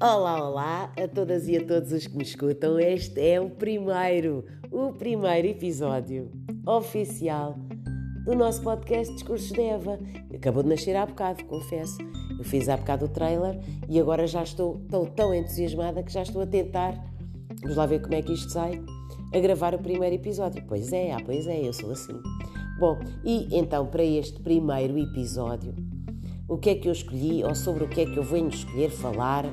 Olá, olá a todas e a todos os que me escutam. Este é o primeiro, o primeiro episódio oficial do nosso podcast Discursos de Eva. Acabou de nascer há bocado, confesso. Eu fiz há bocado o trailer e agora já estou tão, tão entusiasmada que já estou a tentar, vamos lá ver como é que isto sai, a gravar o primeiro episódio. Pois é, ah, pois é, eu sou assim. Bom, e então para este primeiro episódio, o que é que eu escolhi ou sobre o que é que eu venho escolher falar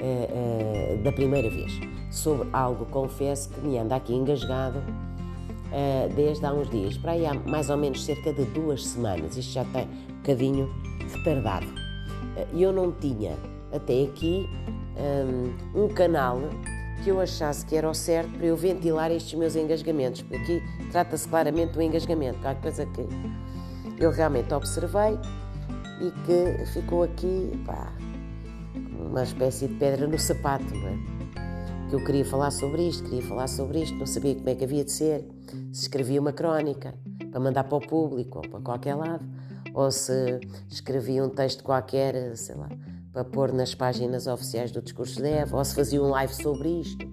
uh, da primeira vez? Sobre algo, confesso, que me anda aqui engasgado uh, desde há uns dias, para aí há mais ou menos cerca de duas semanas. Isto já está um bocadinho retardado. E eu não tinha até aqui um, um canal que eu achasse que era o certo para eu ventilar estes meus engasgamentos, porque aqui trata-se claramente do engasgamento, que é uma coisa que eu realmente observei e que ficou aqui, pá, uma espécie de pedra no sapato, não é? Que eu queria falar sobre isto, queria falar sobre isto, não sabia como é que havia de ser, se escrevia uma crónica para mandar para o público ou para qualquer lado, ou se escrevia um texto qualquer, sei lá, para pôr nas páginas oficiais do discurso de Eva, ou se fazia um live sobre isto,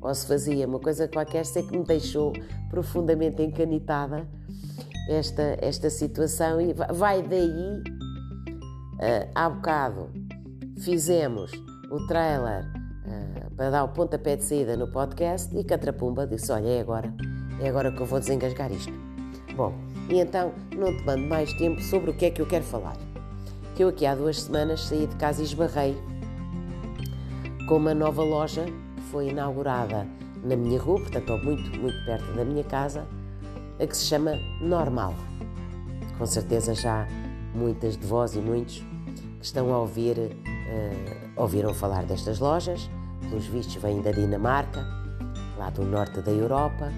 ou se fazia uma coisa qualquer, sei que me deixou profundamente encanitada esta, esta situação e vai daí, uh, há bocado fizemos o trailer uh, para dar o pontapé de saída no podcast e Catrapumba disse, olha, é agora, é agora que eu vou desengasgar isto. Bom, e então não te mando mais tempo sobre o que é que eu quero falar que eu aqui há duas semanas saí de casa e esbarrei com uma nova loja que foi inaugurada na minha rua, portanto, muito, muito perto da minha casa, a que se chama Normal. Com certeza já muitas de vós e muitos que estão a ouvir, uh, ouviram falar destas lojas, pelos vistos vêm da Dinamarca, lá do norte da Europa,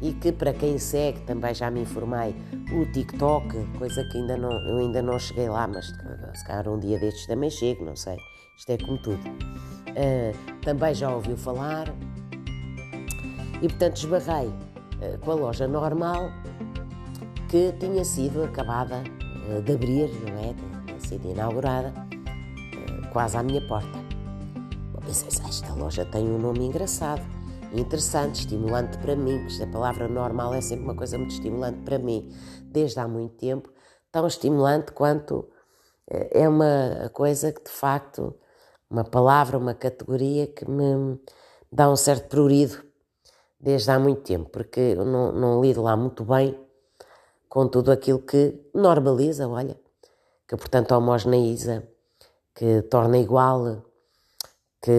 e que para quem segue, também já me informei, o TikTok, coisa que ainda não, eu ainda não cheguei lá, mas se calhar um dia destes também chego, não sei, isto é como tudo. Uh, também já ouviu falar e portanto esbarrei uh, com a loja normal que tinha sido acabada de abrir, não é? Tinha sido inaugurada quase à minha porta. Pensei, esta loja tem um nome engraçado interessante, estimulante para mim, porque a palavra normal é sempre uma coisa muito estimulante para mim, desde há muito tempo, tão estimulante quanto eh, é uma coisa que de facto, uma palavra, uma categoria que me dá um certo prurido desde há muito tempo, porque eu não, não lido lá muito bem com tudo aquilo que normaliza, olha, que portanto homogeneiza, que torna igual, que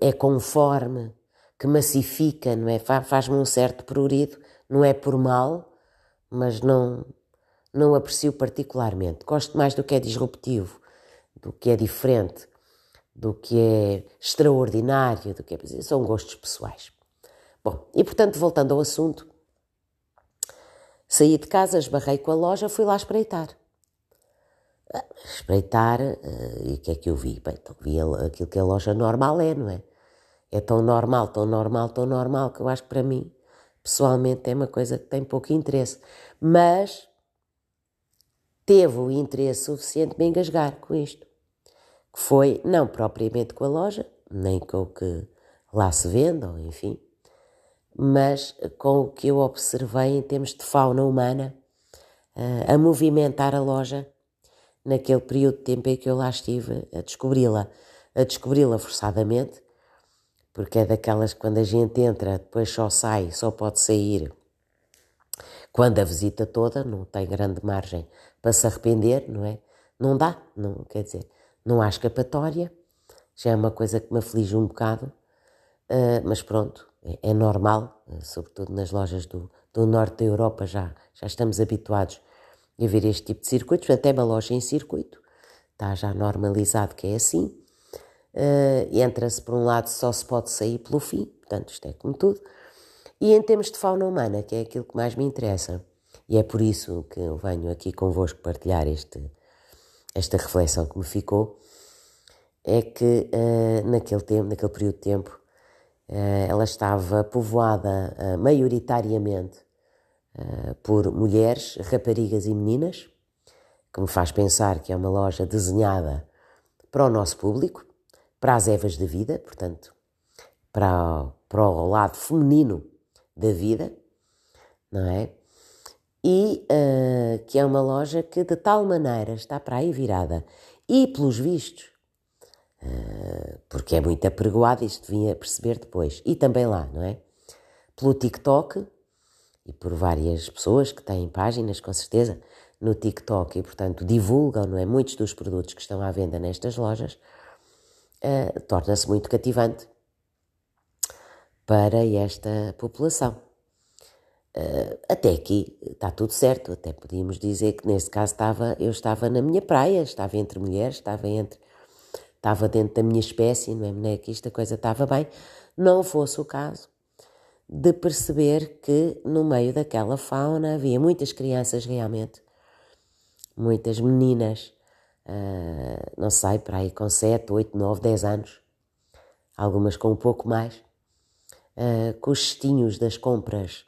é conforme, que massifica, não é? Faz-me um certo prurido, não é por mal, mas não, não aprecio particularmente. Gosto mais do que é disruptivo, do que é diferente, do que é extraordinário, do que é. São gostos pessoais. Bom, e portanto, voltando ao assunto, saí de casa, esbarrei com a loja, fui lá espreitar. Espreitar, eh, e o que é que eu vi? Bem, então vi aquilo que a loja normal é, não é? é tão normal, tão normal, tão normal, que eu acho que para mim, pessoalmente, é uma coisa que tem pouco interesse. Mas teve o interesse suficiente de me engasgar com isto. Que foi, não propriamente com a loja, nem com o que lá se vende, ou enfim, mas com o que eu observei em termos de fauna humana eh, a movimentar a loja naquele período de tempo em que eu lá estive a descobri-la, a descobri-la forçadamente, porque é daquelas que quando a gente entra, depois só sai, só pode sair quando a visita toda, não tem grande margem para se arrepender, não é? Não dá, não, quer dizer, não há escapatória, já é uma coisa que me aflige um bocado, uh, mas pronto, é, é normal, uh, sobretudo nas lojas do, do norte da Europa já, já estamos habituados a ver este tipo de circuitos, até uma loja em circuito, está já normalizado que é assim, Uh, Entra-se por um lado, só se pode sair pelo fim, portanto, isto é como tudo. E em termos de fauna humana, que é aquilo que mais me interessa, e é por isso que eu venho aqui convosco partilhar este, esta reflexão que me ficou, é que uh, naquele tempo, naquele período de tempo, uh, ela estava povoada maioritariamente por mulheres, raparigas e meninas, que me faz pensar que é uma loja desenhada para o nosso público, para as Evas da vida, portanto, para, para o lado feminino da vida, não é? E uh, que é uma loja que de tal maneira está para aí virada e pelos vistos, uh, porque é muito apregoado, isto vinha a perceber depois, e também lá, não é? Pelo TikTok e por várias pessoas que têm páginas, com certeza, no TikTok e, portanto, divulgam, não é? Muitos dos produtos que estão à venda nestas lojas, uh, torna-se muito cativante para esta população. Uh, até aqui está tudo certo, até podíamos dizer que nesse caso estava, eu estava na minha praia, estava entre mulheres, estava entre estava dentro da minha espécie, não é? Não é que esta coisa estava bem, não fosse o caso de perceber que no meio daquela fauna havia muitas crianças realmente, muitas meninas, uh, não sei, para aí com 7, 8, 9, 10 anos, algumas com um pouco mais, uh, com os cestinhos das compras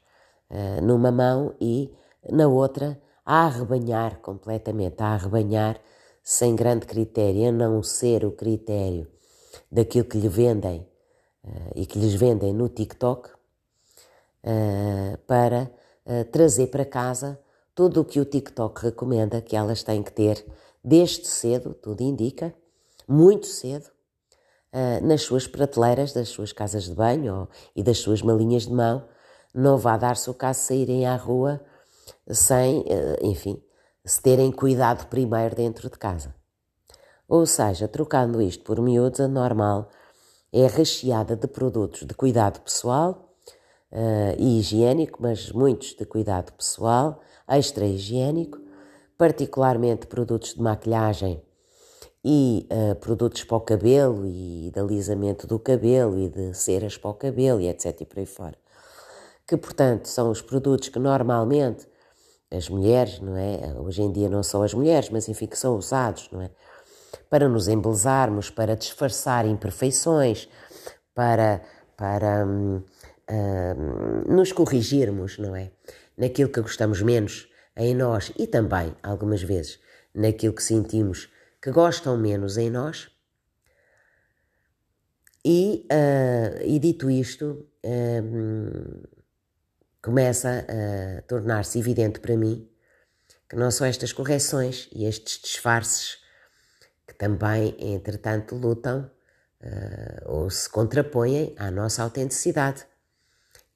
uh, numa mão e na outra a arrebanhar completamente, a arrebanhar sem grande critério, a não ser o critério daquilo que lhe vendem e que lhes vendem no TikTok, uh, para trazer para casa tudo o que o TikTok recomenda que elas têm que ter desde cedo, tudo indica, muito cedo, nas suas prateleiras das suas casas de banho e das suas malinhas de mão, não vá dar-se o caso de saírem à rua sem, eh, enfim, se terem cuidado primeiro dentro de casa. Ou seja, trocando isto por miúdos, a normal é recheada de produtos de cuidado pessoal uh, e higiênico, mas muitos de cuidado pessoal, extra higiênico, particularmente produtos de maquilhagem e uh, produtos para o cabelo e de alisamento do cabelo e de ceras para o cabelo e etc. e por aí fora que, portanto, são os produtos que normalmente as mulheres, não é? Hoje em dia não são as mulheres, mas enfim, que são usados, não é? Para nos embelezarmos, para disfarçar imperfeições, para, para hum, hum, nos corrigirmos, não é? Naquilo que gostamos menos em nós e também, algumas vezes, naquilo que sentimos que gostam menos em nós. E, uh, e dito isto, hum, começa a tornar-se evidente para mim que não são estas correções e estes disfarces que também, entretanto, lutam uh, ou se contrapõem à nossa autenticidade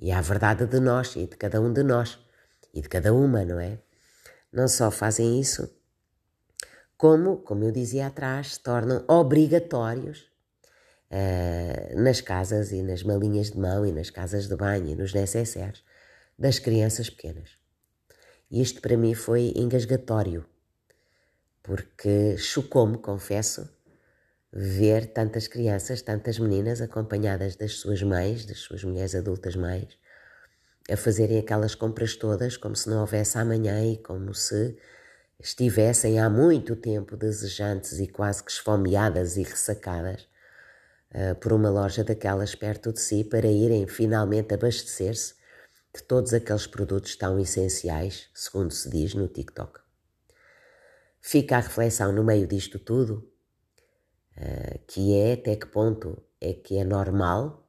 e à verdade de nós e de cada um de nós e de cada uma, não é? Não só fazem isso, como, como eu dizia atrás, se tornam obrigatórios uh, nas casas e nas malinhas de mão e nas casas de banho e nos necessários das crianças pequenas. Isto para mim foi engasgatório, porque chocou-me, confesso, ver tantas crianças, tantas meninas acompanhadas das suas mães, das suas mulheres adultas mães, a fazerem aquelas compras todas como se não houvesse amanhã e como se estivessem há muito tempo desejantes e quase que esfomeadas e ressacadas uh, por uma loja daquelas perto de si para irem finalmente abastecer-se de todos aqueles produtos tão essenciais, segundo se diz no TikTok. Fica a reflexão no meio disto tudo, uh, que é até que ponto é que é normal,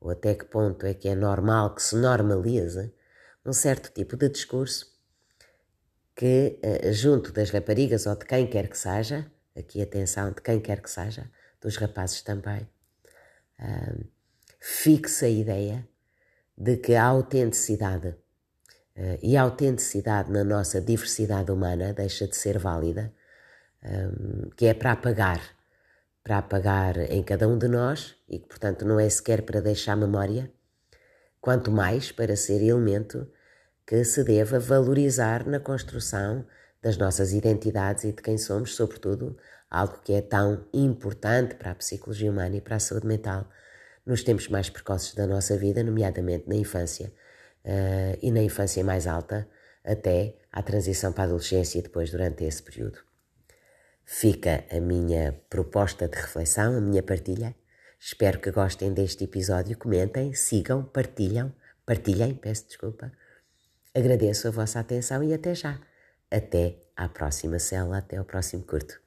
ou até que ponto é que é normal que se normaliza um certo tipo de discurso que, uh, junto das raparigas ou de quem quer que seja, aqui atenção, de quem quer que seja, dos rapazes também, uh, a ideia de que a autenticidade uh, e a autenticidade na nossa diversidade humana deixa de ser válida, um, que é para apagar, para apagar em cada um de nós e que, portanto, não é sequer para deixar memória, quanto mais para ser elemento que se deva valorizar na construção das nossas identidades e de quem somos, sobretudo, algo que é tão importante para a psicologia humana e para a saúde mental nos tempos mais precoces da nossa vida, nomeadamente na infância uh, e na infância mais alta, até à transição para a adolescência e depois durante esse período. Fica a minha proposta de reflexão, a minha partilha. Espero que gostem deste episódio, comentem, sigam, partilham, partilhem, peço desculpa. Agradeço a vossa atenção e até já. Até à próxima cela, até ao próximo curto.